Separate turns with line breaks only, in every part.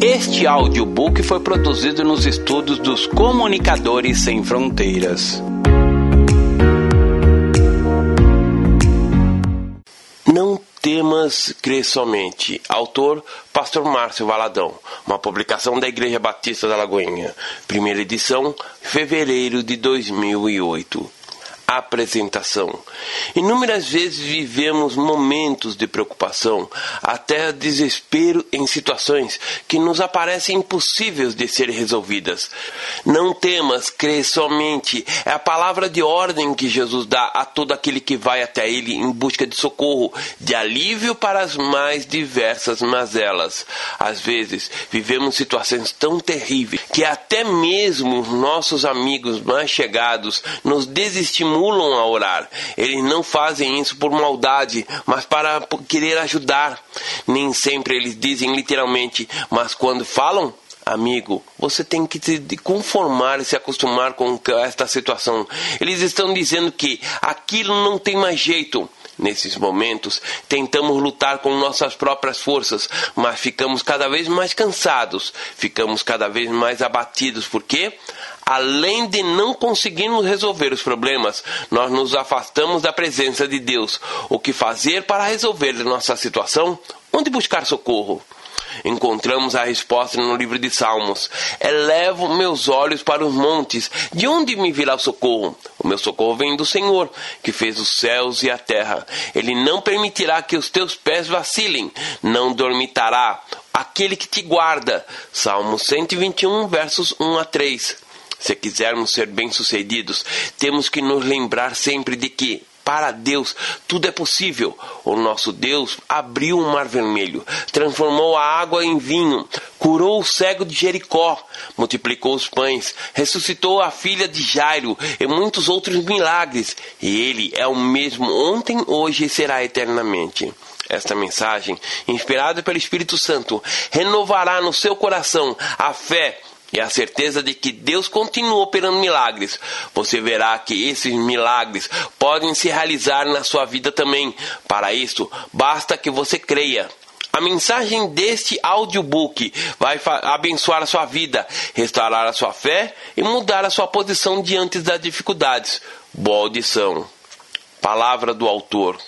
Este audiobook foi produzido nos estúdios dos Comunicadores Sem Fronteiras.
Não temas, crê somente. Autor, Pastor Márcio Valadão. Uma publicação da Igreja Batista da Lagoinha. Primeira edição, fevereiro de 2008 apresentação. Inúmeras vezes vivemos momentos de preocupação, até desespero em situações que nos aparecem impossíveis de ser resolvidas. Não temas, crê somente. É a palavra de ordem que Jesus dá a todo aquele que vai até ele em busca de socorro, de alívio para as mais diversas mazelas. Às vezes, vivemos situações tão terríveis que até mesmo nossos amigos mais chegados nos desestimulam estimulam a orar. Eles não fazem isso por maldade, mas para querer ajudar. Nem sempre eles dizem literalmente, mas quando falam, amigo, você tem que se conformar e se acostumar com esta situação. Eles estão dizendo que aquilo não tem mais jeito. Nesses momentos, tentamos lutar com nossas próprias forças, mas ficamos cada vez mais cansados, ficamos cada vez mais abatidos. Por quê? Além de não conseguirmos resolver os problemas, nós nos afastamos da presença de Deus. O que fazer para resolver nossa situação? Onde buscar socorro? Encontramos a resposta no livro de Salmos. Elevo meus olhos para os montes. De onde me virá o socorro? O meu socorro vem do Senhor, que fez os céus e a terra. Ele não permitirá que os teus pés vacilem, não dormitará aquele que te guarda. Salmo 121, versos 1 a 3. Se quisermos ser bem-sucedidos, temos que nos lembrar sempre de que, para Deus, tudo é possível. O nosso Deus abriu o mar vermelho, transformou a água em vinho, curou o cego de Jericó, multiplicou os pães, ressuscitou a filha de Jairo e muitos outros milagres. E Ele é o mesmo ontem, hoje e será eternamente. Esta mensagem, inspirada pelo Espírito Santo, renovará no seu coração a fé e a certeza de que Deus continua operando milagres, você verá que esses milagres podem se realizar na sua vida também. Para isso, basta que você creia. A mensagem deste audiobook vai abençoar a sua vida, restaurar a sua fé e mudar a sua posição diante das dificuldades. Boa audição. Palavra do autor.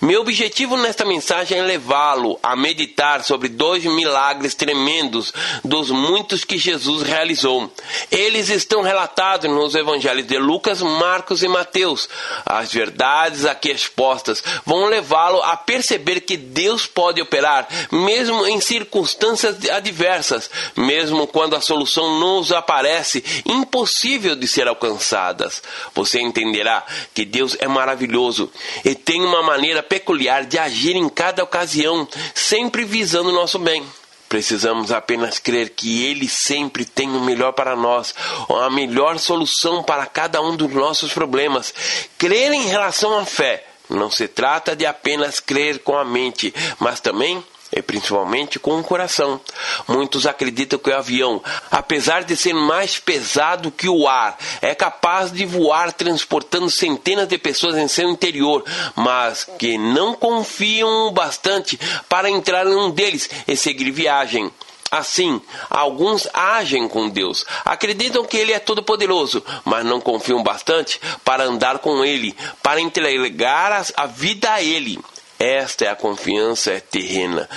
Meu objetivo nesta mensagem é levá-lo a meditar sobre dois milagres tremendos dos muitos que Jesus realizou. Eles estão relatados nos evangelhos de Lucas, Marcos e Mateus. As verdades aqui expostas vão levá-lo a perceber que Deus pode operar mesmo em circunstâncias adversas, mesmo quando a solução nos aparece impossível de ser alcançadas. Você entenderá que Deus é maravilhoso e tem uma maneira peculiar de agir em cada ocasião, sempre visando o nosso bem. Precisamos apenas crer que Ele sempre tem o melhor para nós, a melhor solução para cada um dos nossos problemas. Crer em relação à fé não se trata de apenas crer com a mente, mas também e principalmente com o coração. Muitos acreditam que o avião, apesar de ser mais pesado que o ar, é capaz de voar transportando centenas de pessoas em seu interior, mas que não confiam bastante para entrar em um deles e seguir viagem. Assim, alguns agem com Deus, acreditam que Ele é todo-poderoso, mas não confiam bastante para andar com Ele, para entregar a vida a Ele. Esta é a confiança terrena,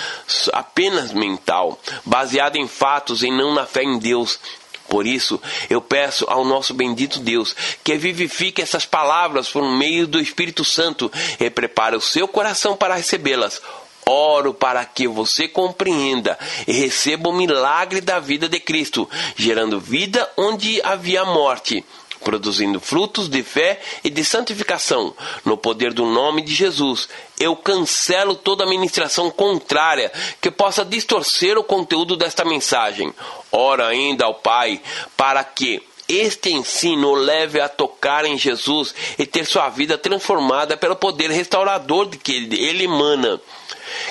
apenas mental, baseada em fatos e não na fé em Deus. Por isso, eu peço ao nosso bendito Deus que vivifique essas palavras por meio do Espírito Santo e prepare o seu coração para recebê-las. Oro para que você compreenda e receba o milagre da vida de Cristo, gerando vida onde havia morte produzindo frutos de fé e de santificação, no poder do nome de Jesus. Eu cancelo toda ministração contrária que possa distorcer o conteúdo desta mensagem. Ora ainda ao Pai para que este ensino o leve a tocar em Jesus e ter sua vida transformada pelo poder restaurador de que ele emana.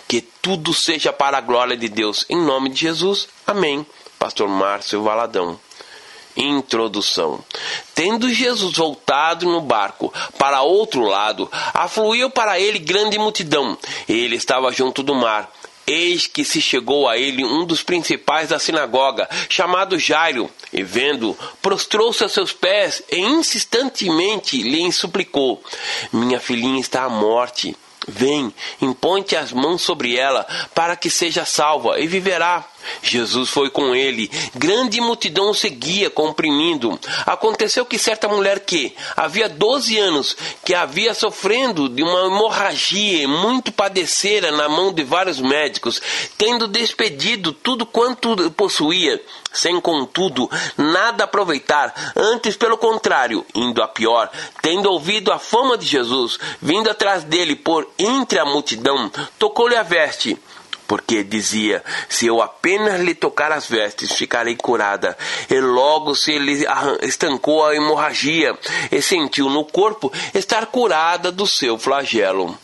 Que tudo seja para a glória de Deus. Em nome de Jesus. Amém. Pastor Márcio Valadão. Introdução. Tendo Jesus voltado no barco para outro lado, afluiu para ele grande multidão. Ele estava junto do mar Eis que se chegou a ele um dos principais da sinagoga, chamado Jairo, e vendo, prostrou-se a seus pés e insistentemente lhe suplicou: Minha filhinha está à morte. Vem, impõe-te as mãos sobre ela, para que seja salva, e viverá. Jesus foi com ele. Grande multidão o seguia, comprimindo. Aconteceu que certa mulher que havia 12 anos, que havia sofrendo de uma hemorragia muito padecera na mão de vários médicos, tendo despedido tudo quanto possuía, sem contudo nada aproveitar, antes pelo contrário, indo a pior, tendo ouvido a fama de Jesus, vindo atrás dele por entre a multidão, tocou-lhe a veste porque dizia: Se eu apenas lhe tocar as vestes, ficarei curada. E logo se ele estancou a hemorragia e sentiu no corpo estar curada do seu flagelo.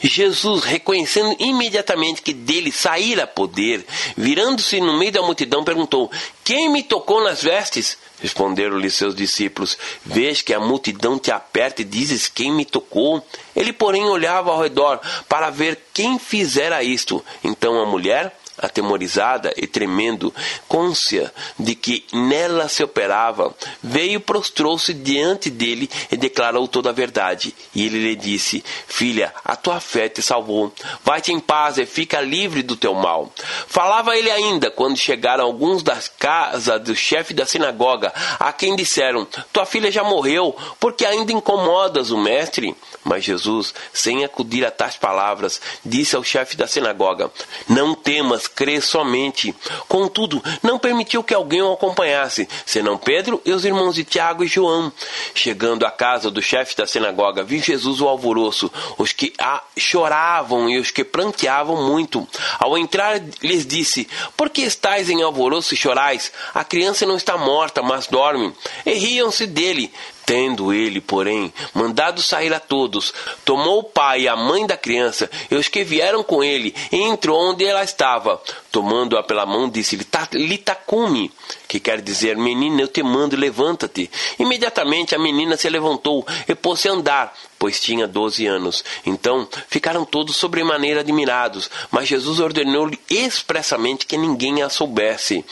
Jesus, reconhecendo imediatamente que dele saíra poder, virando-se no meio da multidão, perguntou: Quem me tocou nas vestes? Responderam-lhe seus discípulos: Vês que a multidão te aperta e dizes quem me tocou? Ele, porém, olhava ao redor para ver quem fizera isto. Então a mulher atemorizada e tremendo, côncia de que nela se operava, veio, prostrou-se diante dele e declarou toda a verdade. E ele lhe disse: Filha, a tua fé te salvou. Vai-te em paz e fica livre do teu mal. Falava ele ainda quando chegaram alguns das casas do chefe da sinagoga, a quem disseram: Tua filha já morreu, porque ainda incomodas o mestre? Mas Jesus, sem acudir a tais palavras, disse ao chefe da sinagoga: Não temas, crê somente. Contudo, não permitiu que alguém o acompanhasse, senão Pedro e os irmãos de Tiago e João. Chegando à casa do chefe da sinagoga, viu Jesus o alvoroço, os que choravam e os que pranteavam muito. Ao entrar, lhes disse: Por que estáis em alvoroço e chorais? A criança não está morta, mas dorme. E riam-se dele. Tendo ele, porém, mandado sair a todos, tomou o pai e a mãe da criança e os que vieram com ele, e entrou onde ela estava. Tomando-a pela mão, disse-lhe: Litacume, que quer dizer, menina, eu te mando, levanta-te. Imediatamente a menina se levantou e pôs-se a andar, pois tinha doze anos. Então ficaram todos sobremaneira admirados, mas Jesus ordenou-lhe expressamente que ninguém a soubesse,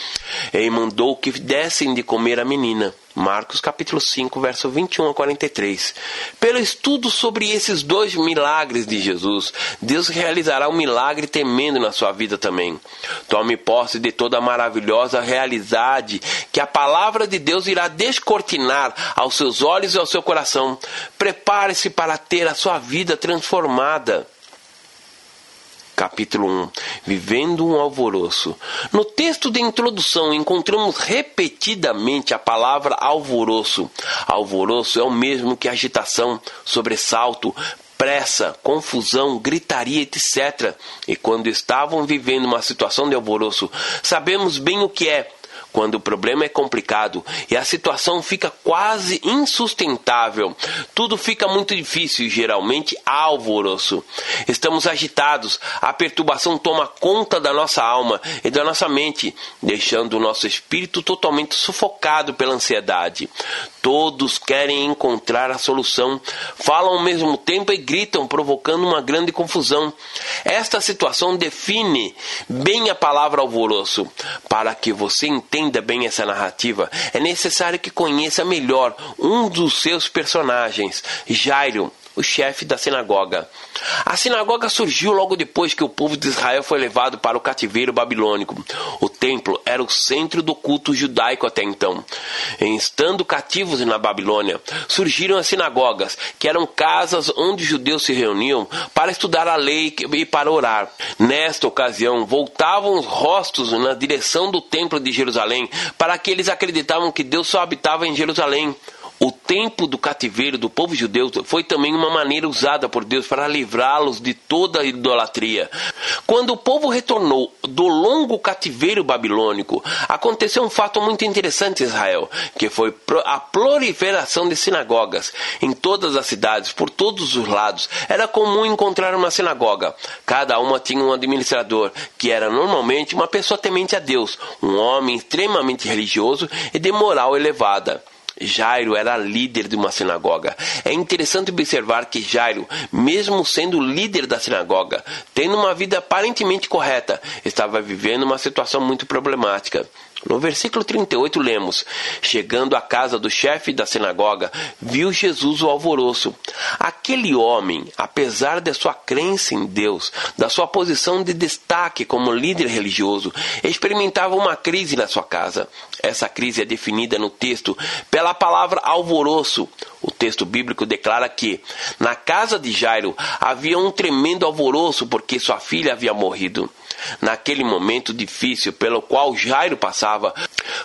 e mandou que dessem de comer a menina. Marcos capítulo 5, verso 21 a 43. Pelo estudo sobre esses dois milagres de Jesus, Deus realizará um milagre temendo na sua vida também. Tome posse de toda a maravilhosa realidade que a palavra de Deus irá descortinar aos seus olhos e ao seu coração. Prepare-se para ter a sua vida transformada capítulo 1, Vivendo um Alvoroço. No texto de introdução encontramos repetidamente a palavra alvoroço. Alvoroço é o mesmo que agitação, sobressalto, pressa, confusão, gritaria, etc. E quando estavam vivendo uma situação de alvoroço, sabemos bem o que é quando o problema é complicado e a situação fica quase insustentável, tudo fica muito difícil e geralmente alvoroço. Estamos agitados, a perturbação toma conta da nossa alma e da nossa mente, deixando o nosso espírito totalmente sufocado pela ansiedade. Todos querem encontrar a solução, falam ao mesmo tempo e gritam, provocando uma grande confusão. Esta situação define bem a palavra alvoroço. Para que você entenda bem essa narrativa, é necessário que conheça melhor um dos seus personagens, Jairo, o chefe da sinagoga. A sinagoga surgiu logo depois que o povo de Israel foi levado para o cativeiro babilônico. O templo era o centro do culto judaico até então. Estando cativos na Babilônia, surgiram as sinagogas, que eram casas onde os judeus se reuniam para estudar a lei e para orar. Nesta ocasião, voltavam os rostos na direção do templo de Jerusalém, para que eles acreditavam que Deus só habitava em Jerusalém. O tempo do cativeiro do povo judeu foi também uma maneira usada por Deus para livrá-los de toda a idolatria. Quando o povo retornou do longo cativeiro babilônico, aconteceu um fato muito interessante em Israel, que foi a proliferação de sinagogas. Em todas as cidades, por todos os lados, era comum encontrar uma sinagoga. Cada uma tinha um administrador, que era normalmente uma pessoa temente a Deus, um homem extremamente religioso e de moral elevada. Jairo era líder de uma sinagoga. É interessante observar que Jairo, mesmo sendo líder da sinagoga, tendo uma vida aparentemente correta, estava vivendo uma situação muito problemática. No versículo 38 lemos: Chegando à casa do chefe da sinagoga, viu Jesus o alvoroço. Aquele homem, apesar de sua crença em Deus, da sua posição de destaque como líder religioso, experimentava uma crise na sua casa. Essa crise é definida no texto pela palavra alvoroço. O texto bíblico declara que na casa de Jairo havia um tremendo alvoroço porque sua filha havia morrido naquele momento difícil pelo qual Jairo passava,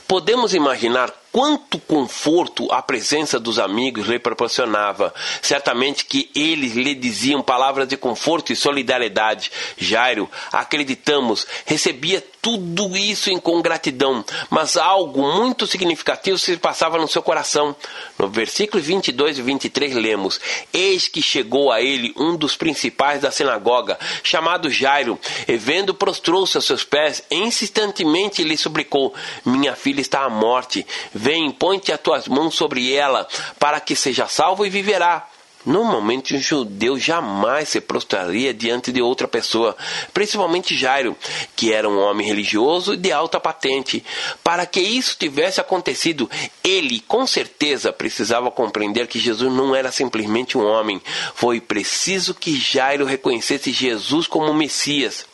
podemos imaginar quanto conforto a presença dos amigos lhe proporcionava. Certamente que eles lhe diziam palavras de conforto e solidariedade. Jairo, acreditamos, recebia tudo isso em congratidão, mas algo muito significativo se passava no seu coração. No versículo 22 e 23 lemos: Eis que chegou a ele um dos principais da sinagoga, chamado Jairo, e vendo prostrou-se a seus pés, insistentemente lhe suplicou: Minha filha está à morte Vem, põe-te as tuas mãos sobre ela, para que seja salvo e viverá. Normalmente um judeu jamais se prostraria diante de outra pessoa, principalmente Jairo, que era um homem religioso de alta patente. Para que isso tivesse acontecido, ele com certeza precisava compreender que Jesus não era simplesmente um homem. Foi preciso que Jairo reconhecesse Jesus como Messias.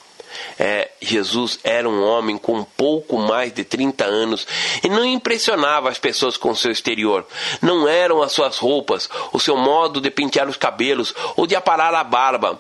É, Jesus era um homem com pouco mais de 30 anos e não impressionava as pessoas com seu exterior. Não eram as suas roupas, o seu modo de pentear os cabelos ou de aparar a barba.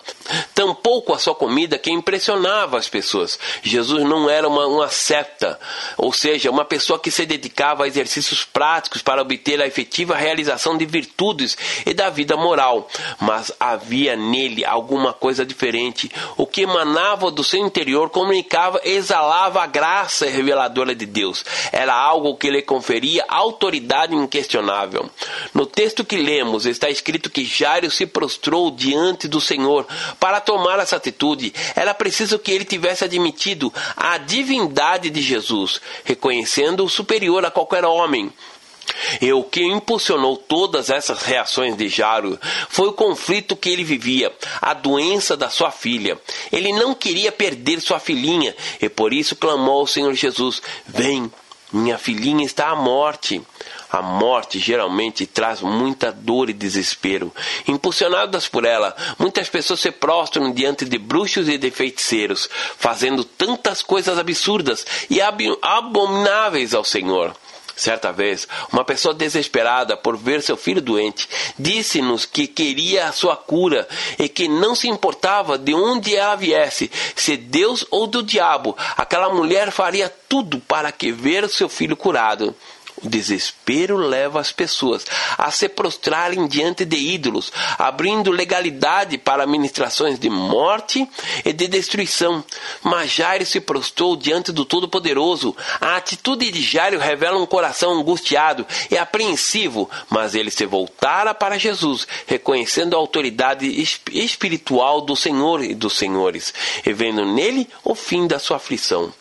Tampouco a sua comida que impressionava as pessoas. Jesus não era uma, uma seta, ou seja, uma pessoa que se dedicava a exercícios práticos para obter a efetiva realização de virtudes e da vida moral. Mas havia nele alguma coisa diferente, o que emanava do seu interior comunicava, exalava a graça reveladora de Deus. Era algo que lhe conferia autoridade inquestionável. No texto que lemos está escrito que Jairo se prostrou diante do Senhor para tomar essa atitude. Era preciso que ele tivesse admitido a divindade de Jesus, reconhecendo-o superior a qualquer homem. E o que impulsionou todas essas reações de Jairo foi o conflito que ele vivia, a doença da sua filha. Ele não queria perder sua filhinha e por isso clamou ao Senhor Jesus: Vem, minha filhinha está à morte. A morte geralmente traz muita dor e desespero. Impulsionadas por ela, muitas pessoas se prostram diante de bruxos e de feiticeiros, fazendo tantas coisas absurdas e abomináveis ao Senhor. Certa vez, uma pessoa desesperada por ver seu filho doente disse-nos que queria a sua cura e que não se importava de onde ela viesse, se Deus ou do diabo, aquela mulher faria tudo para que ver seu filho curado. O desespero leva as pessoas a se prostrarem diante de ídolos, abrindo legalidade para ministrações de morte e de destruição. Mas Jairo se prostrou diante do Todo-Poderoso. A atitude de Jairo revela um coração angustiado e apreensivo, mas ele se voltara para Jesus, reconhecendo a autoridade espiritual do Senhor e dos senhores, e vendo nele o fim da sua aflição.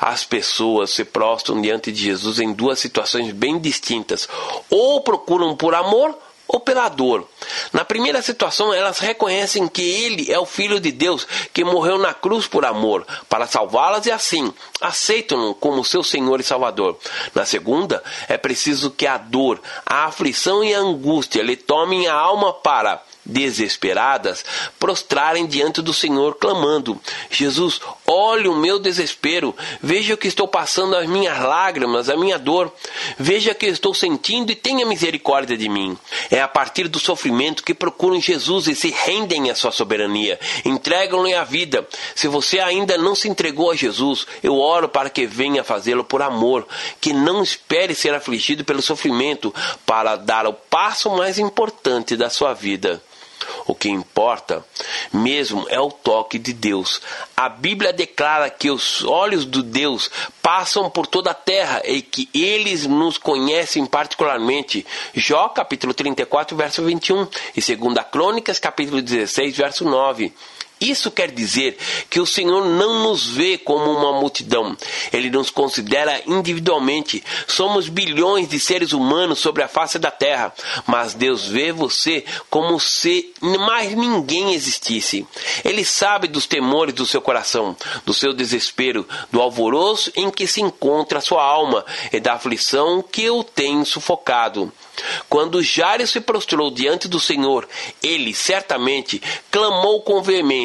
As pessoas se prostram diante de Jesus em duas situações bem distintas. Ou procuram por amor ou pela dor. Na primeira situação, elas reconhecem que ele é o Filho de Deus que morreu na cruz por amor, para salvá-las e assim aceitam-no como seu Senhor e Salvador. Na segunda, é preciso que a dor, a aflição e a angústia lhe tomem a alma para desesperadas, prostrarem diante do Senhor, clamando: Jesus, olhe o meu desespero, veja o que estou passando, as minhas lágrimas, a minha dor, veja que estou sentindo e tenha misericórdia de mim. É a partir do sofrimento que procuram Jesus e se rendem à sua soberania, entregam-lhe a vida. Se você ainda não se entregou a Jesus, eu oro para que venha fazê-lo por amor, que não espere ser afligido pelo sofrimento para dar o passo mais importante da sua vida. O que importa mesmo é o toque de Deus. A Bíblia declara que os olhos de Deus passam por toda a terra e que eles nos conhecem particularmente. Jó capítulo 34, verso 21 e 2 Crônicas capítulo 16, verso 9. Isso quer dizer que o Senhor não nos vê como uma multidão. Ele nos considera individualmente. Somos bilhões de seres humanos sobre a face da terra, mas Deus vê você como se mais ninguém existisse. Ele sabe dos temores do seu coração, do seu desespero, do alvoroço em que se encontra a sua alma e da aflição que o tem sufocado. Quando Jairo se prostrou diante do Senhor, ele certamente clamou com veemência: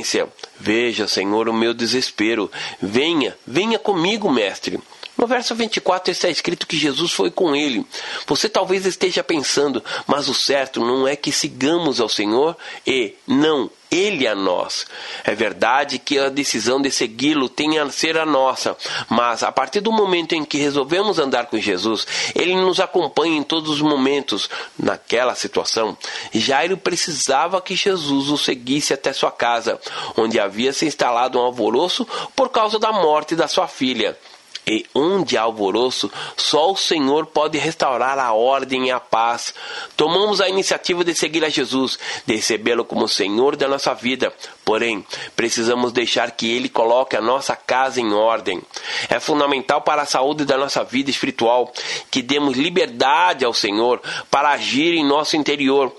Veja, Senhor, o meu desespero. Venha, venha comigo, mestre. No verso 24 está escrito que Jesus foi com ele. Você talvez esteja pensando, mas o certo não é que sigamos ao Senhor e não ele a nós. É verdade que a decisão de segui-lo tem a ser a nossa, mas a partir do momento em que resolvemos andar com Jesus, ele nos acompanha em todos os momentos. Naquela situação, Jairo precisava que Jesus o seguisse até sua casa, onde havia se instalado um alvoroço por causa da morte da sua filha. E onde há alvoroço, só o Senhor pode restaurar a ordem e a paz. Tomamos a iniciativa de seguir a Jesus, de recebê-lo como Senhor da nossa vida. Porém, precisamos deixar que Ele coloque a nossa casa em ordem. É fundamental para a saúde da nossa vida espiritual que demos liberdade ao Senhor para agir em nosso interior.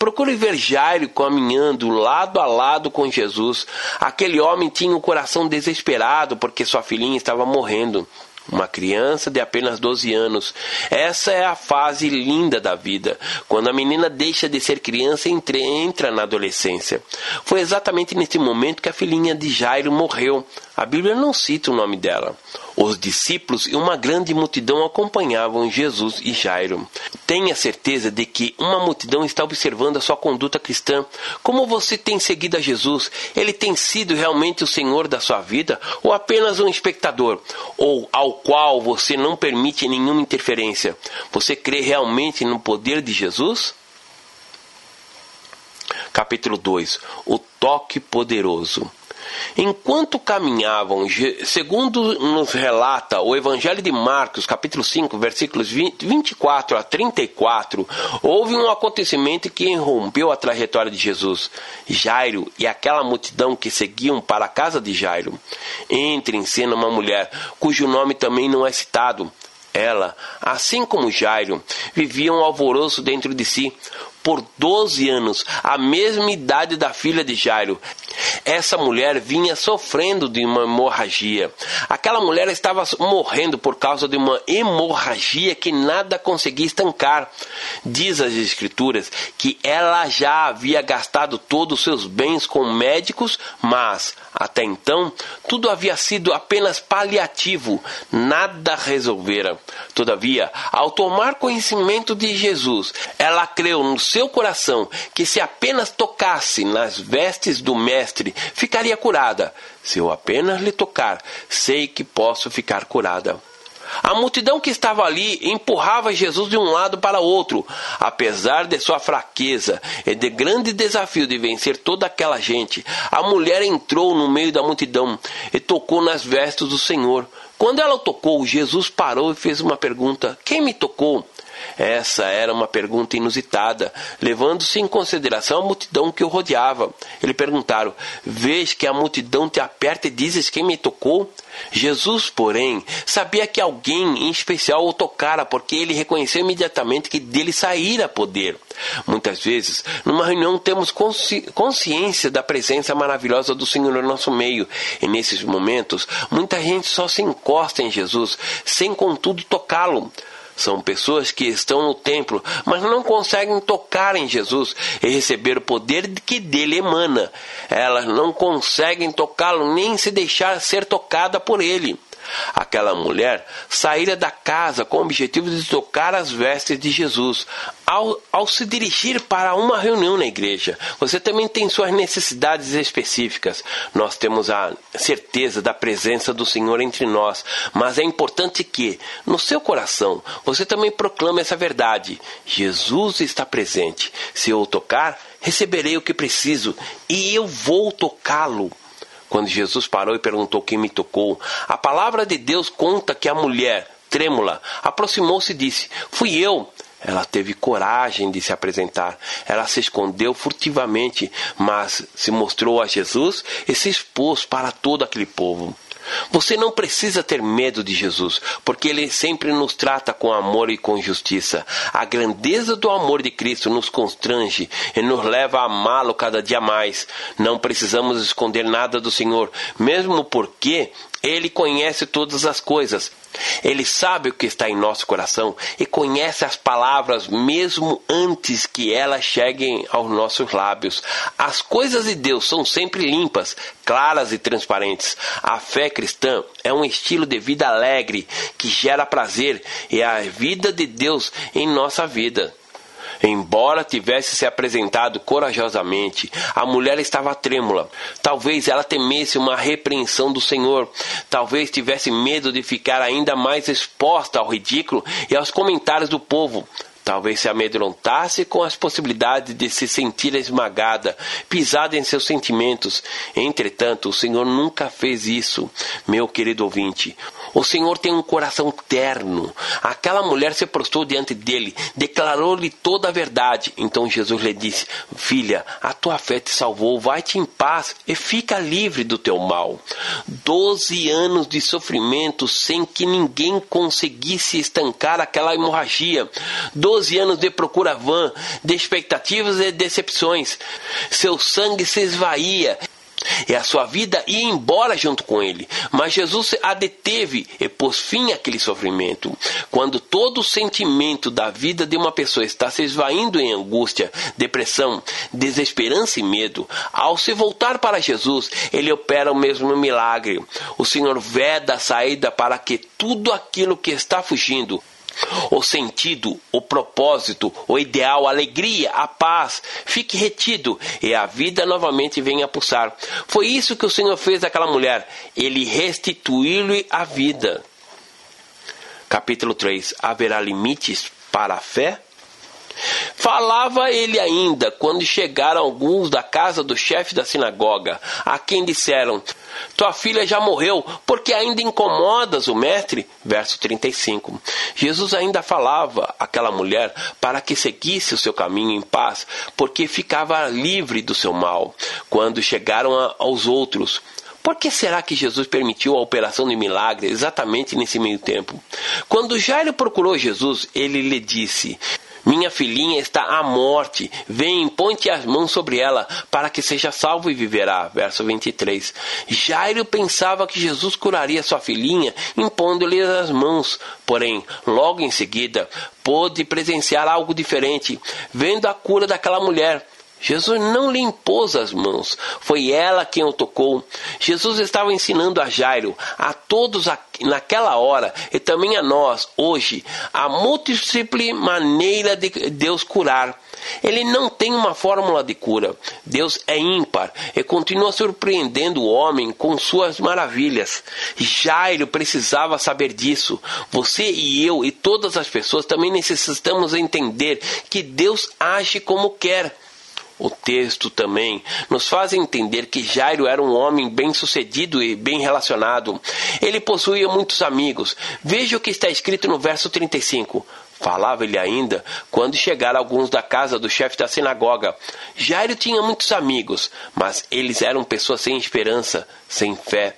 Procure ver Jairo caminhando lado a lado com Jesus. Aquele homem tinha o coração desesperado porque sua filhinha estava morrendo uma criança de apenas 12 anos. Essa é a fase linda da vida, quando a menina deixa de ser criança e entra na adolescência. Foi exatamente nesse momento que a filhinha de Jairo morreu. A Bíblia não cita o nome dela. Os discípulos e uma grande multidão acompanhavam Jesus e Jairo. Tenha certeza de que uma multidão está observando a sua conduta cristã. Como você tem seguido a Jesus? Ele tem sido realmente o Senhor da sua vida ou apenas um espectador? Ou ao qual você não permite nenhuma interferência? Você crê realmente no poder de Jesus? Capítulo 2 O toque poderoso. Enquanto caminhavam, segundo nos relata o Evangelho de Marcos, capítulo 5, versículos 20, 24 a 34, houve um acontecimento que interrompeu a trajetória de Jesus. Jairo e aquela multidão que seguiam para a casa de Jairo. Entra em cena uma mulher, cujo nome também não é citado. Ela, assim como Jairo, vivia um alvoroço dentro de si por 12 anos, a mesma idade da filha de Jairo. Essa mulher vinha sofrendo de uma hemorragia. Aquela mulher estava morrendo por causa de uma hemorragia que nada conseguia estancar. Diz as Escrituras que ela já havia gastado todos os seus bens com médicos, mas até então tudo havia sido apenas paliativo, nada resolvera. Todavia, ao tomar conhecimento de Jesus, ela creu no seu coração que se apenas tocasse nas vestes do Mestre, ficaria curada. Se eu apenas lhe tocar, sei que posso ficar curada. A multidão que estava ali empurrava Jesus de um lado para outro. Apesar de sua fraqueza e de grande desafio de vencer toda aquela gente, a mulher entrou no meio da multidão e tocou nas vestes do Senhor. Quando ela tocou, Jesus parou e fez uma pergunta: Quem me tocou? Essa era uma pergunta inusitada, levando-se em consideração a multidão que o rodeava. Eles perguntaram: Vês que a multidão te aperta e dizes quem me tocou? Jesus, porém, sabia que alguém em especial o tocara, porque ele reconheceu imediatamente que dele saíra poder. Muitas vezes, numa reunião, temos consci consciência da presença maravilhosa do Senhor no nosso meio, e nesses momentos, muita gente só se encosta em Jesus, sem contudo tocá-lo. São pessoas que estão no templo, mas não conseguem tocar em Jesus e receber o poder que dele emana. Elas não conseguem tocá-lo nem se deixar ser tocada por ele. Aquela mulher saíra da casa com o objetivo de tocar as vestes de Jesus. Ao, ao se dirigir para uma reunião na igreja, você também tem suas necessidades específicas. Nós temos a certeza da presença do Senhor entre nós, mas é importante que, no seu coração, você também proclame essa verdade. Jesus está presente. Se eu tocar, receberei o que preciso e eu vou tocá-lo. Quando Jesus parou e perguntou quem me tocou, a palavra de Deus conta que a mulher, trêmula, aproximou-se e disse: Fui eu. Ela teve coragem de se apresentar. Ela se escondeu furtivamente, mas se mostrou a Jesus e se expôs para todo aquele povo. Você não precisa ter medo de Jesus, porque ele sempre nos trata com amor e com justiça. A grandeza do amor de Cristo nos constrange e nos leva a amá-lo cada dia mais. Não precisamos esconder nada do Senhor, mesmo porque ele conhece todas as coisas. Ele sabe o que está em nosso coração e conhece as palavras mesmo antes que elas cheguem aos nossos lábios. As coisas de Deus são sempre limpas, claras e transparentes. A fé cristã é um estilo de vida alegre que gera prazer e a vida de Deus em nossa vida. Embora tivesse se apresentado corajosamente, a mulher estava trêmula. Talvez ela temesse uma repreensão do Senhor. Talvez tivesse medo de ficar ainda mais exposta ao ridículo e aos comentários do povo. Talvez se amedrontasse com as possibilidades de se sentir esmagada, pisada em seus sentimentos. Entretanto, o Senhor nunca fez isso, meu querido ouvinte. O Senhor tem um coração terno. Aquela mulher se prostrou diante dele, declarou-lhe toda a verdade. Então Jesus lhe disse: Filha, a tua fé te salvou, vai-te em paz e fica livre do teu mal. Doze anos de sofrimento sem que ninguém conseguisse estancar aquela hemorragia. Doze anos de procura vã, de expectativas e decepções. Seu sangue se esvaía e a sua vida ia embora junto com ele. Mas Jesus a deteve e pôs fim àquele sofrimento. Quando todo o sentimento da vida de uma pessoa está se esvaindo em angústia, depressão, desesperança e medo, ao se voltar para Jesus, ele opera o mesmo milagre. O Senhor veda a saída para que tudo aquilo que está fugindo o sentido, o propósito, o ideal, a alegria, a paz, fique retido e a vida novamente venha pulsar. Foi isso que o Senhor fez àquela mulher. Ele restituiu-lhe a vida. Capítulo 3: Haverá limites para a fé? Falava ele ainda quando chegaram alguns da casa do chefe da sinagoga, a quem disseram: Tua filha já morreu, porque ainda incomodas o mestre? Verso 35. Jesus ainda falava àquela mulher para que seguisse o seu caminho em paz, porque ficava livre do seu mal. Quando chegaram aos outros, por que será que Jesus permitiu a operação de milagre exatamente nesse meio tempo? Quando Jairo procurou Jesus, ele lhe disse: minha filhinha está à morte. Vem, ponte as mãos sobre ela, para que seja salvo e viverá. Verso 23. Jairo pensava que Jesus curaria sua filhinha, impondo-lhe as mãos. Porém, logo em seguida, pôde presenciar algo diferente, vendo a cura daquela mulher. Jesus não lhe impôs as mãos, foi ela quem o tocou. Jesus estava ensinando a Jairo, a todos naquela hora e também a nós, hoje, a múltiple maneira de Deus curar. Ele não tem uma fórmula de cura. Deus é ímpar e continua surpreendendo o homem com suas maravilhas. Jairo precisava saber disso. Você e eu e todas as pessoas também necessitamos entender que Deus age como quer. O texto também nos faz entender que Jairo era um homem bem-sucedido e bem relacionado. Ele possuía muitos amigos. Veja o que está escrito no verso 35. Falava-lhe ainda quando chegaram alguns da casa do chefe da sinagoga. Jairo tinha muitos amigos, mas eles eram pessoas sem esperança, sem fé.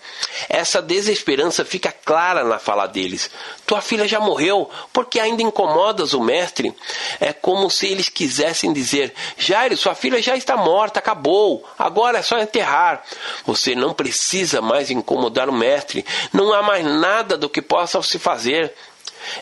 Essa desesperança fica clara na fala deles. Tua filha já morreu, porque ainda incomodas o mestre? É como se eles quisessem dizer: Jairo, sua filha já está morta, acabou, agora é só enterrar. Você não precisa mais incomodar o mestre, não há mais nada do que possa se fazer.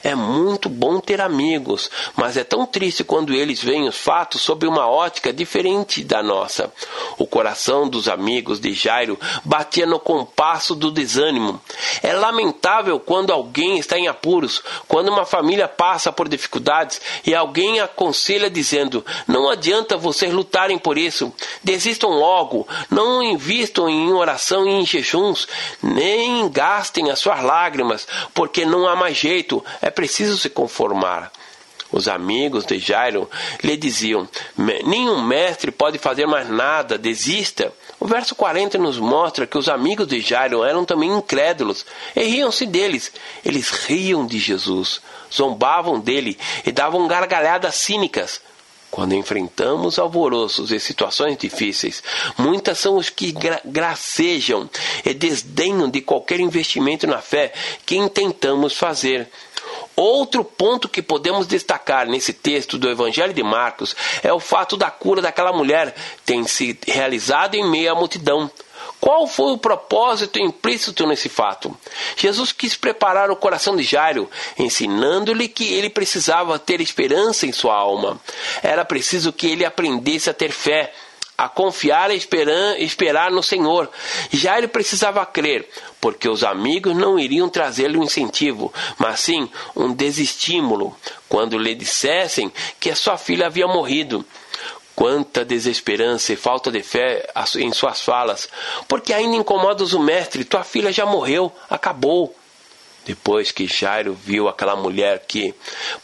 É muito bom ter amigos, mas é tão triste quando eles veem os fatos sob uma ótica diferente da nossa. O coração dos amigos de Jairo batia no compasso do desânimo. É lamentável quando alguém está em apuros, quando uma família passa por dificuldades e alguém aconselha dizendo: Não adianta vocês lutarem por isso, desistam logo, não invistam em oração e em jejuns, nem gastem as suas lágrimas, porque não há mais jeito, é preciso se conformar. Os amigos de Jairo lhe diziam: Nenhum mestre pode fazer mais nada, desista. O verso 40 nos mostra que os amigos de Jairo eram também incrédulos e riam-se deles. Eles riam de Jesus, zombavam dele e davam gargalhadas cínicas. Quando enfrentamos alvoroços e situações difíceis, muitas são os que gra gracejam e desdenham de qualquer investimento na fé que intentamos fazer. Outro ponto que podemos destacar nesse texto do Evangelho de Marcos é o fato da cura daquela mulher ter se realizado em meio à multidão. Qual foi o propósito implícito nesse fato? Jesus quis preparar o coração de Jairo, ensinando-lhe que ele precisava ter esperança em sua alma. Era preciso que ele aprendesse a ter fé, a confiar e esperar, esperar no Senhor. Jairo precisava crer, porque os amigos não iriam trazer-lhe um incentivo, mas sim um desestímulo, quando lhe dissessem que a sua filha havia morrido. Quanta desesperança e falta de fé em suas falas, porque ainda incomodas o mestre, tua filha já morreu, acabou. Depois que Jairo viu aquela mulher que,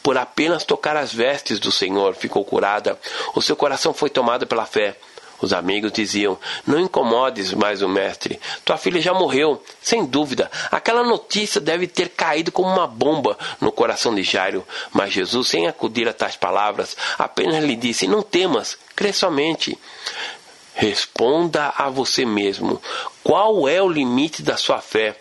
por apenas tocar as vestes do Senhor, ficou curada, o seu coração foi tomado pela fé. Os amigos diziam: Não incomodes mais o mestre. Tua filha já morreu. Sem dúvida, aquela notícia deve ter caído como uma bomba no coração de Jairo. Mas Jesus, sem acudir a tais palavras, apenas lhe disse: Não temas, crê somente. Responda a você mesmo: qual é o limite da sua fé?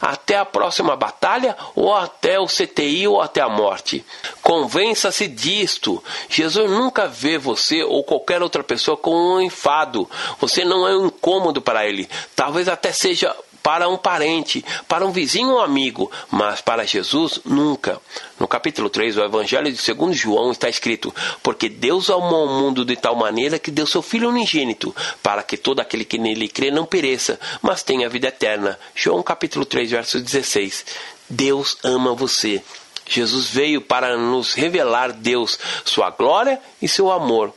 Até a próxima batalha ou até o CTI ou até a morte. Convença-se disto. Jesus nunca vê você ou qualquer outra pessoa como um enfado. Você não é um incômodo para ele. Talvez até seja para um parente, para um vizinho ou amigo, mas para Jesus nunca. No capítulo 3 do Evangelho de 2 João está escrito: Porque Deus amou o mundo de tal maneira que deu seu Filho unigênito, para que todo aquele que nele crê não pereça, mas tenha vida eterna. João capítulo 3, verso 16. Deus ama você. Jesus veio para nos revelar Deus, sua glória e seu amor.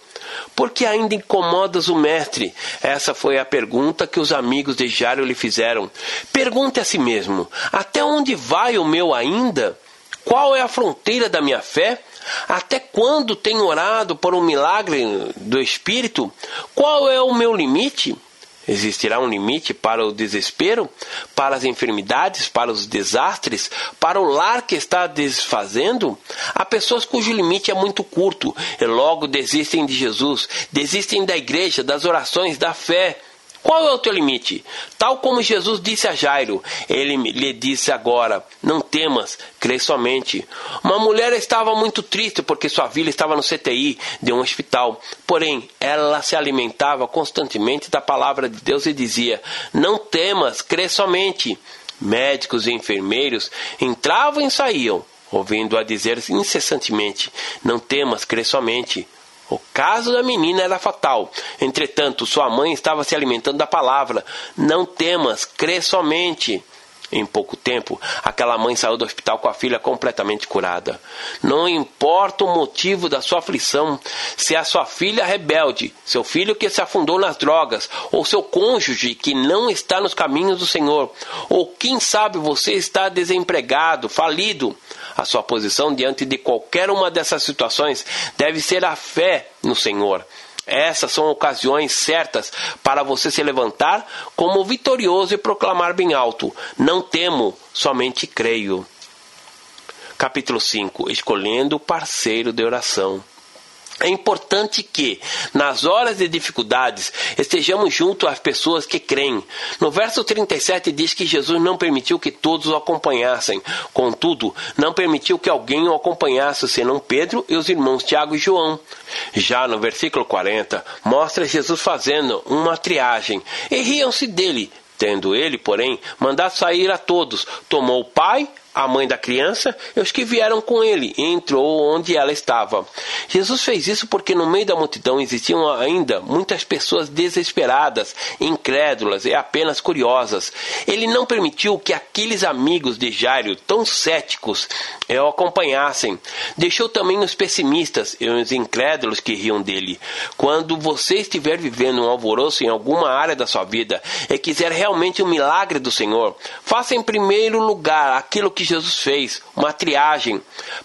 Por que ainda incomodas o mestre? Essa foi a pergunta que os amigos de Jairo lhe fizeram. Pergunte a si mesmo: até onde vai o meu ainda? Qual é a fronteira da minha fé? Até quando tenho orado por um milagre do Espírito? Qual é o meu limite? Existirá um limite para o desespero, para as enfermidades, para os desastres, para o lar que está desfazendo? Há pessoas cujo limite é muito curto e logo desistem de Jesus, desistem da igreja, das orações, da fé. Qual é o teu limite? Tal como Jesus disse a Jairo, ele lhe disse agora: Não temas, crê somente. Uma mulher estava muito triste porque sua filha estava no CTI de um hospital. Porém, ela se alimentava constantemente da palavra de Deus e dizia: Não temas, crê somente. Médicos e enfermeiros entravam e saíam, ouvindo-a dizer incessantemente: Não temas, crê somente. O caso da menina era fatal. Entretanto, sua mãe estava se alimentando da palavra. Não temas, crê somente. Em pouco tempo, aquela mãe saiu do hospital com a filha completamente curada. Não importa o motivo da sua aflição, se a sua filha rebelde, seu filho que se afundou nas drogas, ou seu cônjuge que não está nos caminhos do Senhor, ou quem sabe você está desempregado, falido, a sua posição diante de qualquer uma dessas situações deve ser a fé no Senhor. Essas são ocasiões certas para você se levantar como vitorioso e proclamar bem alto: Não temo, somente creio. Capítulo 5 Escolhendo o parceiro de oração. É importante que, nas horas de dificuldades, estejamos junto às pessoas que creem. No verso 37 diz que Jesus não permitiu que todos o acompanhassem. Contudo, não permitiu que alguém o acompanhasse, senão Pedro e os irmãos Tiago e João. Já no versículo 40, mostra Jesus fazendo uma triagem. E riam-se dele, Tendo ele, porém, mandado sair a todos, tomou o pai, a mãe da criança e os que vieram com ele, entrou onde ela estava. Jesus fez isso porque no meio da multidão existiam ainda muitas pessoas desesperadas, incrédulas e apenas curiosas. Ele não permitiu que aqueles amigos de Jairo, tão céticos, o acompanhassem. Deixou também os pessimistas e os incrédulos que riam dele. Quando você estiver vivendo um alvoroço em alguma área da sua vida e quiser realmente um milagre do Senhor, faça em primeiro lugar aquilo que que Jesus fez, uma triagem.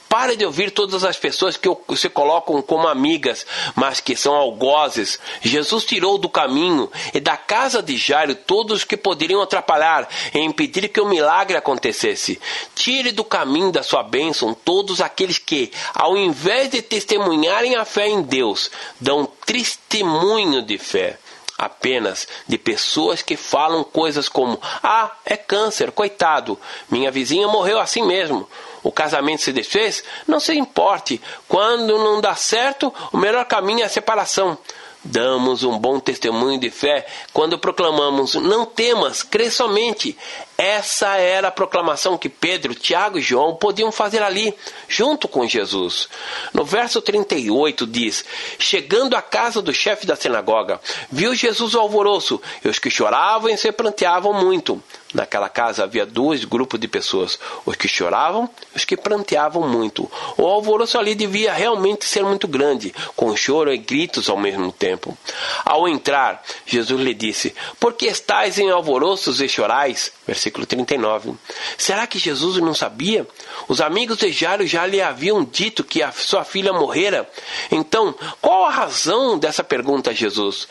Pare de ouvir todas as pessoas que se colocam como amigas, mas que são algozes. Jesus tirou do caminho e da casa de Jairo todos os que poderiam atrapalhar e impedir que o milagre acontecesse. Tire do caminho da sua bênção todos aqueles que, ao invés de testemunharem a fé em Deus, dão testemunho de fé apenas de pessoas que falam coisas como: Ah, é câncer, coitado, minha vizinha morreu assim mesmo. O casamento se desfez? Não se importe. Quando não dá certo, o melhor caminho é a separação. Damos um bom testemunho de fé quando proclamamos: Não temas, crê somente. Essa era a proclamação que Pedro, Tiago e João podiam fazer ali, junto com Jesus. No verso 38 diz: Chegando à casa do chefe da sinagoga, viu Jesus o alvoroço, e os que choravam e se pranteavam muito. Naquela casa havia dois grupos de pessoas: os que choravam e os que pranteavam muito. O alvoroço ali devia realmente ser muito grande, com choro e gritos ao mesmo tempo. Ao entrar, Jesus lhe disse: Por que estáis em alvoroços e chorais? Versículo 39. Será que Jesus não sabia? Os amigos de Jairo já lhe haviam dito que a sua filha morrera. Então, qual a razão dessa pergunta a Jesus?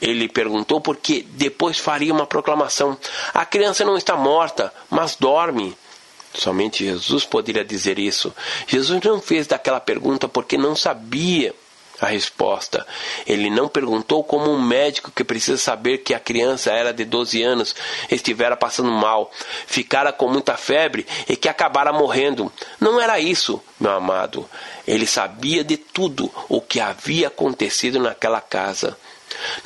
Ele perguntou porque depois faria uma proclamação: A criança não está morta, mas dorme. Somente Jesus poderia dizer isso. Jesus não fez daquela pergunta porque não sabia a resposta. Ele não perguntou como um médico que precisa saber que a criança era de 12 anos, estivera passando mal, ficara com muita febre e que acabara morrendo. Não era isso, meu amado. Ele sabia de tudo o que havia acontecido naquela casa.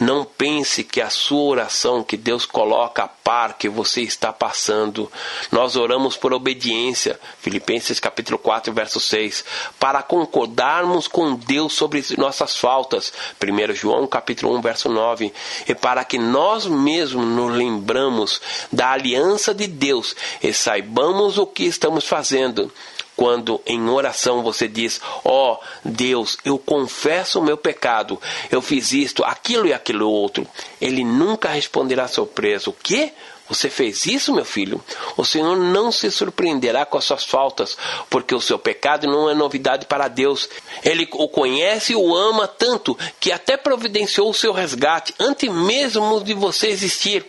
Não pense que a sua oração que Deus coloca a par que você está passando. Nós oramos por obediência, Filipenses capítulo 4, verso 6, para concordarmos com Deus sobre nossas faltas, 1 João capítulo 1, verso 9, e para que nós mesmos nos lembramos da aliança de Deus e saibamos o que estamos fazendo quando em oração você diz: Ó oh, Deus, eu confesso o meu pecado, eu fiz isto, aquilo e aquilo outro. Ele nunca responderá surpreso: O quê? Você fez isso, meu filho? O Senhor não se surpreenderá com as suas faltas, porque o seu pecado não é novidade para Deus. Ele o conhece e o ama tanto que até providenciou o seu resgate antes mesmo de você existir.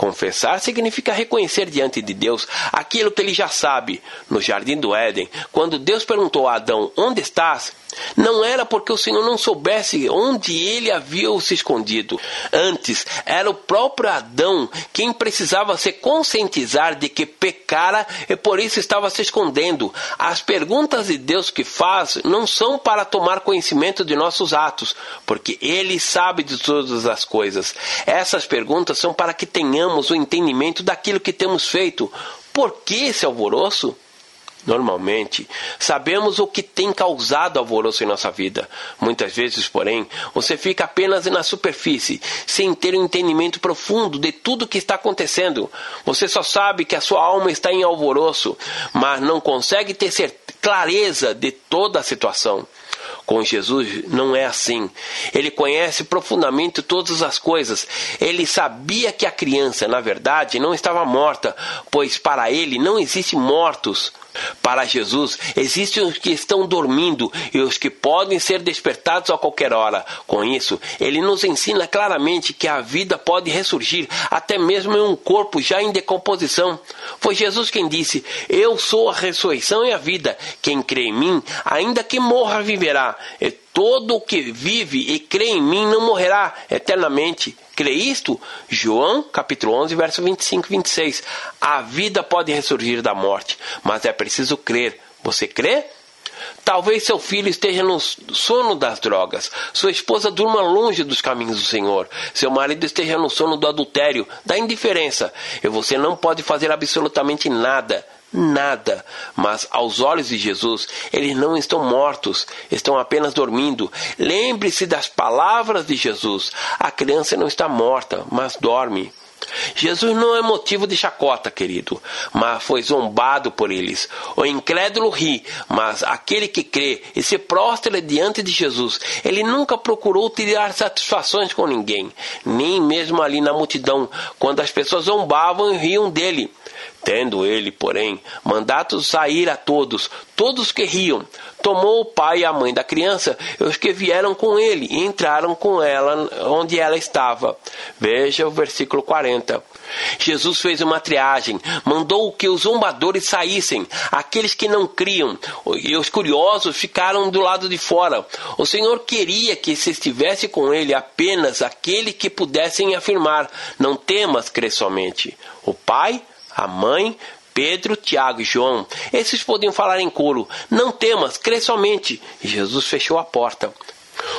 Confessar significa reconhecer diante de Deus aquilo que ele já sabe. No jardim do Éden, quando Deus perguntou a Adão: Onde estás? Não era porque o Senhor não soubesse onde ele havia se escondido. Antes, era o próprio Adão quem precisava se conscientizar de que pecara e por isso estava se escondendo. As perguntas de Deus que faz não são para tomar conhecimento de nossos atos, porque ele sabe de todas as coisas. Essas perguntas são para que tenhamos o entendimento daquilo que temos feito. Por que esse alvoroço? Normalmente, sabemos o que tem causado alvoroço em nossa vida. Muitas vezes, porém, você fica apenas na superfície, sem ter um entendimento profundo de tudo o que está acontecendo. Você só sabe que a sua alma está em alvoroço, mas não consegue ter clareza de toda a situação. Com Jesus não é assim. Ele conhece profundamente todas as coisas. Ele sabia que a criança, na verdade, não estava morta, pois para ele não existem mortos. Para Jesus, existem os que estão dormindo e os que podem ser despertados a qualquer hora. Com isso, ele nos ensina claramente que a vida pode ressurgir até mesmo em um corpo já em decomposição. Foi Jesus quem disse: Eu sou a ressurreição e a vida. Quem crê em mim, ainda que morra, viverá. E todo o que vive e crê em mim não morrerá eternamente crê isto? João, capítulo 11, verso 25 e 26. A vida pode ressurgir da morte, mas é preciso crer. Você crê? Talvez seu filho esteja no sono das drogas, sua esposa durma longe dos caminhos do Senhor, seu marido esteja no sono do adultério, da indiferença, e você não pode fazer absolutamente nada nada. Mas aos olhos de Jesus, eles não estão mortos, estão apenas dormindo. Lembre-se das palavras de Jesus: a criança não está morta, mas dorme. Jesus não é motivo de chacota, querido, mas foi zombado por eles. O incrédulo ri, mas aquele que crê e se prostra diante de Jesus, ele nunca procurou tirar satisfações com ninguém, nem mesmo ali na multidão, quando as pessoas zombavam e riam dele. Tendo ele, porém, mandado sair a todos, todos que riam, tomou o pai e a mãe da criança e os que vieram com ele e entraram com ela onde ela estava. Veja o versículo 40. Jesus fez uma triagem, mandou que os zombadores saíssem, aqueles que não criam, e os curiosos ficaram do lado de fora. O Senhor queria que se estivesse com ele apenas aquele que pudessem afirmar: Não temas, crê somente. O pai a mãe, Pedro, Tiago e João. Esses podiam falar em coro: Não temas, crê somente. Jesus fechou a porta.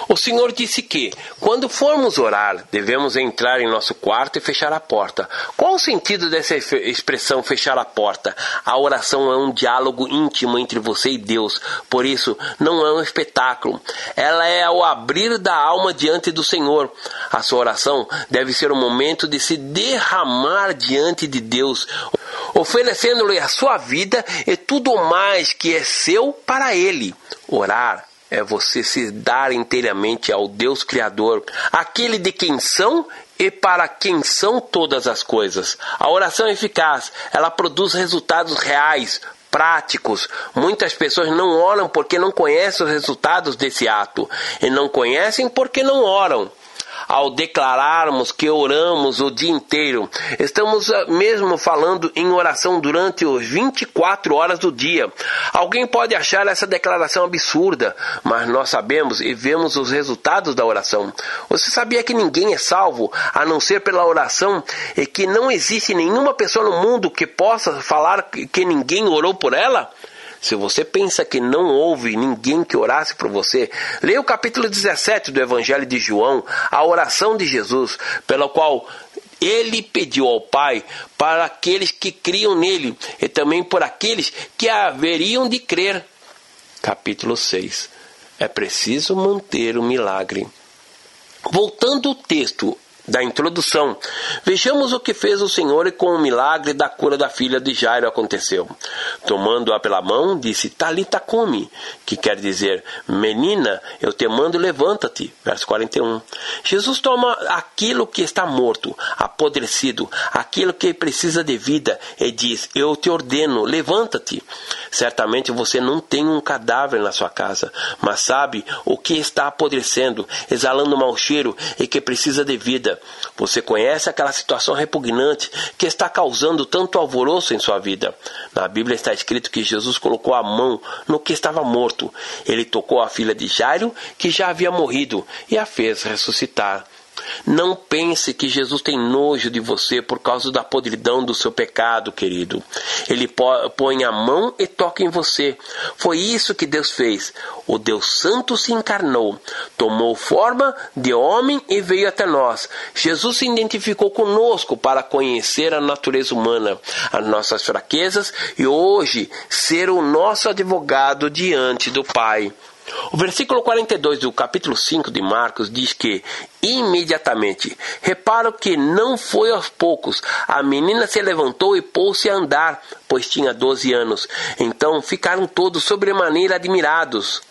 O Senhor disse que, quando formos orar, devemos entrar em nosso quarto e fechar a porta. Qual o sentido dessa expressão fechar a porta? A oração é um diálogo íntimo entre você e Deus, por isso não é um espetáculo. Ela é o abrir da alma diante do Senhor. A sua oração deve ser um momento de se derramar diante de Deus, oferecendo-lhe a sua vida e tudo mais que é seu para Ele. Orar é você se dar inteiramente ao Deus Criador, aquele de quem são e para quem são todas as coisas. A oração é eficaz, ela produz resultados reais, práticos. Muitas pessoas não oram porque não conhecem os resultados desse ato, e não conhecem porque não oram ao declararmos que oramos o dia inteiro. Estamos ah, mesmo falando em oração durante os 24 horas do dia. Alguém pode achar essa declaração absurda, mas nós sabemos e vemos os resultados da oração. Você sabia que ninguém é salvo a não ser pela oração e que não existe nenhuma pessoa no mundo que possa falar que ninguém orou por ela? Se você pensa que não houve ninguém que orasse por você, leia o capítulo 17 do Evangelho de João, a oração de Jesus, pela qual ele pediu ao Pai para aqueles que criam nele e também por aqueles que haveriam de crer. Capítulo 6. É preciso manter o milagre. Voltando ao texto da introdução, vejamos o que fez o Senhor e com o milagre da cura da filha de Jairo aconteceu. Tomando-a pela mão, disse: Talita come, que quer dizer: Menina, eu te mando, levanta-te. Verso 41. Jesus toma aquilo que está morto, apodrecido, aquilo que precisa de vida, e diz: Eu te ordeno, levanta-te. Certamente você não tem um cadáver na sua casa, mas sabe o que está apodrecendo, exalando mau cheiro e que precisa de vida. Você conhece aquela situação repugnante que está causando tanto alvoroço em sua vida. Na Bíblia está escrito que Jesus colocou a mão no que estava morto. Ele tocou a filha de Jairo, que já havia morrido, e a fez ressuscitar. Não pense que Jesus tem nojo de você por causa da podridão do seu pecado, querido. Ele põe a mão e toca em você. Foi isso que Deus fez. O Deus Santo se encarnou, tomou forma de homem e veio até nós. Jesus se identificou conosco para conhecer a natureza humana, as nossas fraquezas e hoje ser o nosso advogado diante do Pai. O versículo 42 do capítulo 5 de Marcos diz que, imediatamente, reparo que não foi aos poucos, a menina se levantou e pôs-se a andar, pois tinha 12 anos. Então ficaram todos sobremaneira admirados.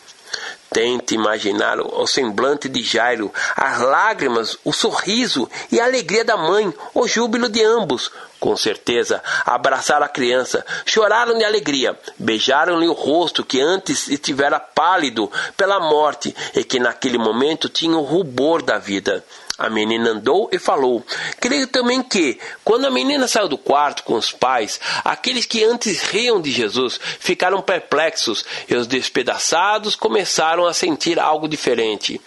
Tente imaginar o semblante de Jairo, as lágrimas, o sorriso e a alegria da mãe, o júbilo de ambos. Com certeza, abraçaram a criança, choraram de alegria, beijaram-lhe o rosto que antes estivera pálido pela morte e que naquele momento tinha o rubor da vida. A menina andou e falou. Creio também que, quando a menina saiu do quarto com os pais, aqueles que antes riam de Jesus ficaram perplexos e os despedaçados começaram a sentir algo diferente.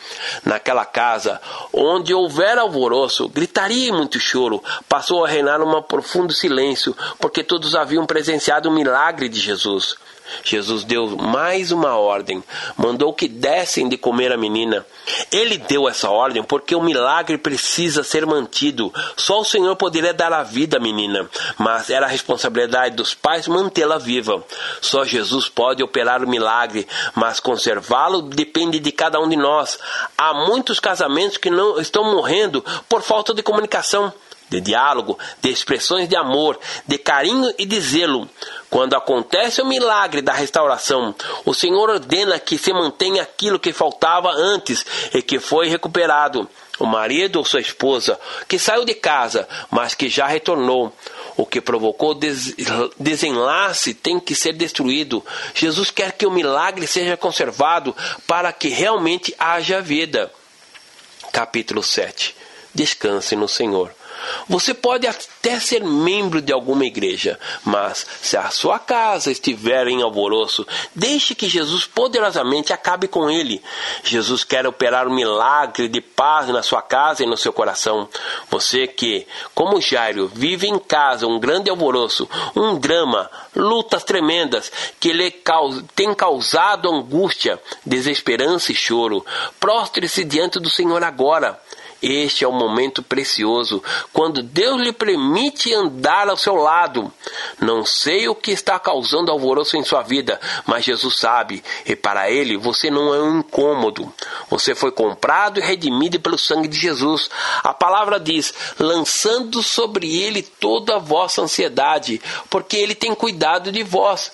Naquela casa, onde houver alvoroço, gritaria e muito choro, passou a reinar um profundo silêncio, porque todos haviam presenciado o milagre de Jesus. Jesus deu mais uma ordem, mandou que dessem de comer a menina. Ele deu essa ordem porque o milagre precisa ser mantido. Só o Senhor poderia dar a vida à menina, mas era a responsabilidade dos pais mantê-la viva. Só Jesus pode operar o milagre, mas conservá-lo depende de cada um de nós. Há muitos casamentos que não estão morrendo por falta de comunicação de diálogo, de expressões de amor, de carinho e de zelo. Quando acontece o milagre da restauração, o Senhor ordena que se mantenha aquilo que faltava antes e que foi recuperado. O marido ou sua esposa que saiu de casa, mas que já retornou. O que provocou des desenlace tem que ser destruído. Jesus quer que o milagre seja conservado para que realmente haja vida. Capítulo 7. Descanse no Senhor. Você pode até ser membro de alguma igreja, mas se a sua casa estiver em alvoroço, deixe que Jesus poderosamente acabe com ele. Jesus quer operar um milagre de paz na sua casa e no seu coração. Você que, como Jairo, vive em casa um grande alvoroço, um drama, lutas tremendas que lhe tem causado angústia, desesperança e choro. Prostre-se diante do Senhor agora. Este é o momento precioso, quando Deus lhe permite andar ao seu lado. Não sei o que está causando alvoroço em sua vida, mas Jesus sabe, e para ele você não é um incômodo. Você foi comprado e redimido pelo sangue de Jesus. A palavra diz: lançando sobre ele toda a vossa ansiedade, porque ele tem cuidado de vós.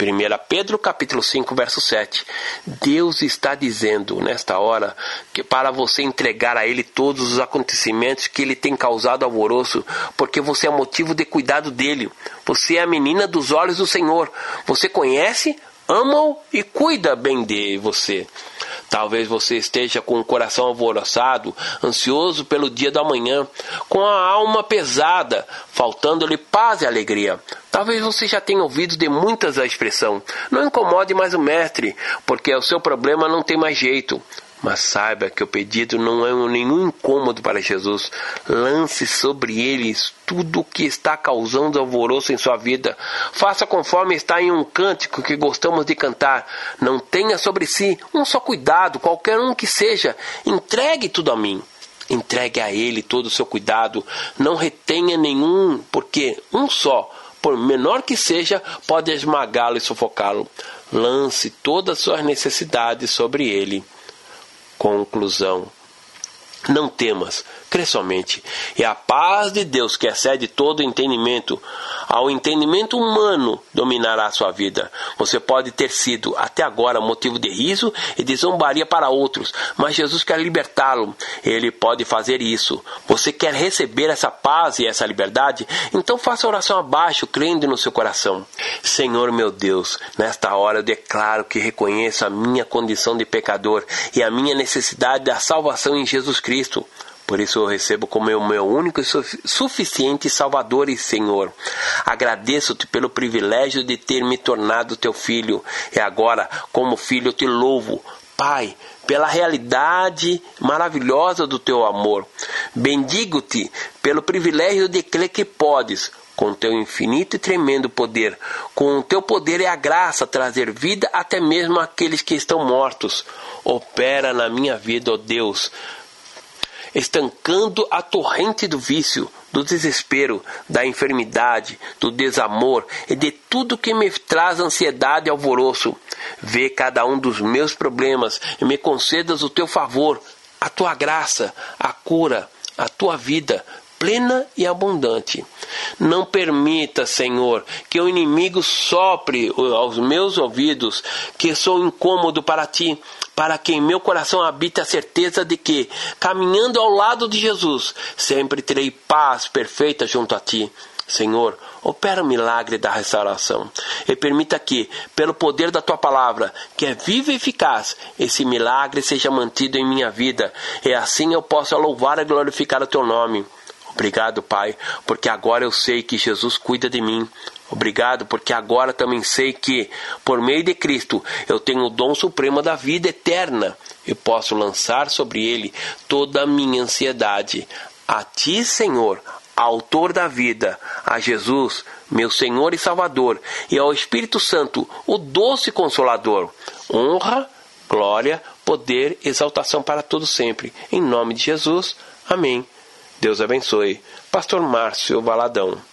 1 Pedro capítulo 5, verso 7. Deus está dizendo nesta hora que para você entregar a Ele todos os acontecimentos que Ele tem causado alvoroço, porque você é motivo de cuidado dele. Você é a menina dos olhos do Senhor. Você conhece, ama-o e cuida bem de você. Talvez você esteja com o coração alvoroçado, ansioso pelo dia da manhã, com a alma pesada, faltando-lhe paz e alegria. Talvez você já tenha ouvido de muitas a expressão: não incomode mais o mestre, porque o seu problema não tem mais jeito. Mas saiba que o pedido não é nenhum incômodo para Jesus. Lance sobre eles tudo o que está causando alvoroço em sua vida. Faça conforme está em um cântico que gostamos de cantar. Não tenha sobre si um só cuidado, qualquer um que seja. Entregue tudo a mim. Entregue a Ele todo o seu cuidado. Não retenha nenhum, porque um só, por menor que seja, pode esmagá-lo e sufocá-lo. Lance todas as suas necessidades sobre Ele. Conclusão. Não temas, crê somente, e a paz de Deus, que excede todo entendimento, ao entendimento humano, dominará a sua vida. Você pode ter sido, até agora, motivo de riso e de zombaria para outros, mas Jesus quer libertá-lo. Ele pode fazer isso. Você quer receber essa paz e essa liberdade? Então faça a oração abaixo, crendo no seu coração. Senhor meu Deus, nesta hora eu declaro que reconheço a minha condição de pecador e a minha necessidade da salvação em Jesus Cristo. Por isso eu recebo como o meu único e suficiente Salvador e Senhor. Agradeço-te pelo privilégio de ter me tornado teu filho. E agora, como filho, te louvo, Pai, pela realidade maravilhosa do teu amor. Bendigo-te pelo privilégio de crer que podes, com teu infinito e tremendo poder, com o teu poder e a graça trazer vida até mesmo àqueles que estão mortos. Opera na minha vida, ó Deus estancando a torrente do vício, do desespero, da enfermidade, do desamor e de tudo que me traz ansiedade e alvoroço. Vê cada um dos meus problemas e me concedas o teu favor, a tua graça, a cura, a tua vida plena e abundante. Não permita, Senhor, que o inimigo sopre aos meus ouvidos que sou incômodo para ti para que em meu coração habite a certeza de que, caminhando ao lado de Jesus, sempre terei paz perfeita junto a ti. Senhor, opera o milagre da restauração e permita que, pelo poder da tua palavra, que é viva e eficaz, esse milagre seja mantido em minha vida e assim eu possa louvar e glorificar o teu nome. Obrigado, Pai, porque agora eu sei que Jesus cuida de mim. Obrigado, porque agora também sei que, por meio de Cristo, eu tenho o dom supremo da vida eterna e posso lançar sobre ele toda a minha ansiedade. A Ti, Senhor, Autor da vida, a Jesus, meu Senhor e Salvador, e ao Espírito Santo, o doce Consolador, honra, glória, poder, exaltação para todos sempre. Em nome de Jesus. Amém. Deus abençoe. Pastor Márcio Valadão.